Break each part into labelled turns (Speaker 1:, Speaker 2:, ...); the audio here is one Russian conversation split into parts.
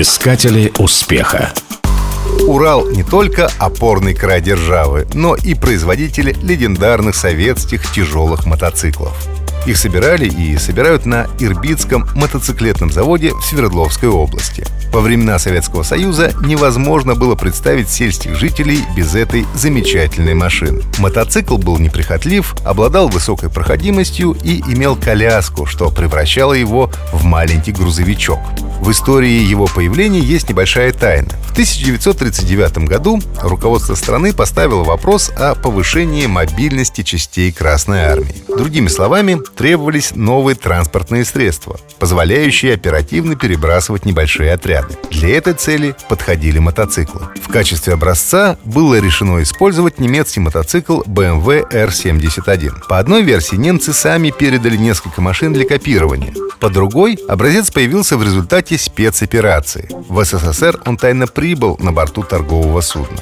Speaker 1: Искатели успеха.
Speaker 2: Урал не только опорный край державы, но и производитель легендарных советских тяжелых мотоциклов. Их собирали и собирают на Ирбитском мотоциклетном заводе в Свердловской области. Во времена Советского Союза невозможно было представить сельских жителей без этой замечательной машины. Мотоцикл был неприхотлив, обладал высокой проходимостью и имел коляску, что превращало его в маленький грузовичок. В истории его появления есть небольшая тайна. В 1939 году руководство страны поставило вопрос о повышении мобильности частей Красной Армии. Другими словами, требовались новые транспортные средства, позволяющие оперативно перебрасывать небольшие отряды. Для этой цели подходили мотоциклы. В качестве образца было решено использовать немецкий мотоцикл BMW R71. По одной версии немцы сами передали несколько машин для копирования. По другой, образец появился в результате спецоперации. В СССР он тайно прибыл на борту торгового судна.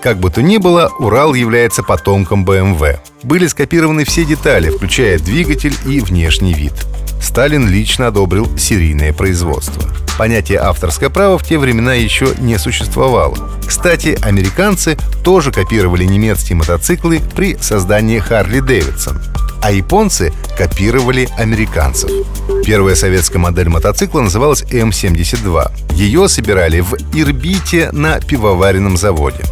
Speaker 2: Как бы то ни было, Урал является потомком BMW. Были скопированы все детали, включая двигатель и внешний вид. Сталин лично одобрил серийное производство. Понятие авторское право в те времена еще не существовало. Кстати, американцы тоже копировали немецкие мотоциклы при создании Харли Дэвидсон, а японцы копировали американцев. Первая советская модель мотоцикла называлась М-72. Ее собирали в Ирбите на пивоваренном заводе.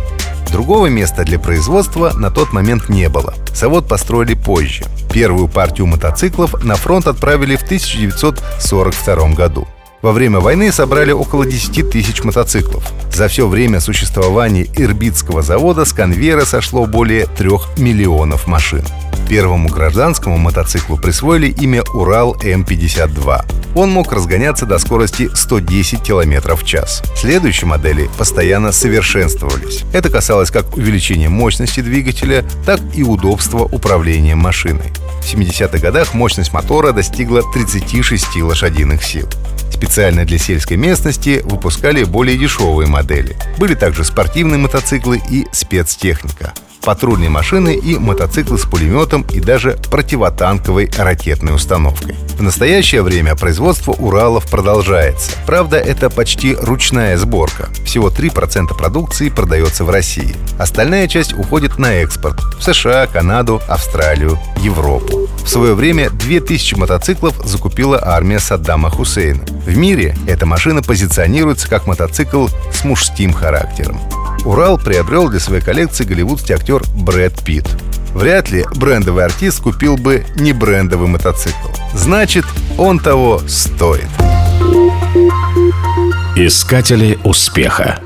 Speaker 2: Другого места для производства на тот момент не было. Завод построили позже. Первую партию мотоциклов на фронт отправили в 1942 году. Во время войны собрали около 10 тысяч мотоциклов. За все время существования Ирбитского завода с конвейера сошло более 3 миллионов машин. Первому гражданскому мотоциклу присвоили имя Урал М52. Он мог разгоняться до скорости 110 км в час. Следующие модели постоянно совершенствовались. Это касалось как увеличения мощности двигателя, так и удобства управления машиной. В 70-х годах мощность мотора достигла 36 лошадиных сил. Специально для сельской местности выпускали более дешевые модели. Были также спортивные мотоциклы и спецтехника патрульные машины и мотоциклы с пулеметом и даже противотанковой ракетной установкой. В настоящее время производство Уралов продолжается. Правда, это почти ручная сборка. Всего 3% продукции продается в России. Остальная часть уходит на экспорт в США, Канаду, Австралию, Европу. В свое время 2000 мотоциклов закупила армия Саддама Хусейна. В мире эта машина позиционируется как мотоцикл с мужским характером. Урал приобрел для своей коллекции голливудский актер Брэд Питт. Вряд ли брендовый артист купил бы не брендовый мотоцикл. Значит, он того стоит.
Speaker 1: Искатели успеха.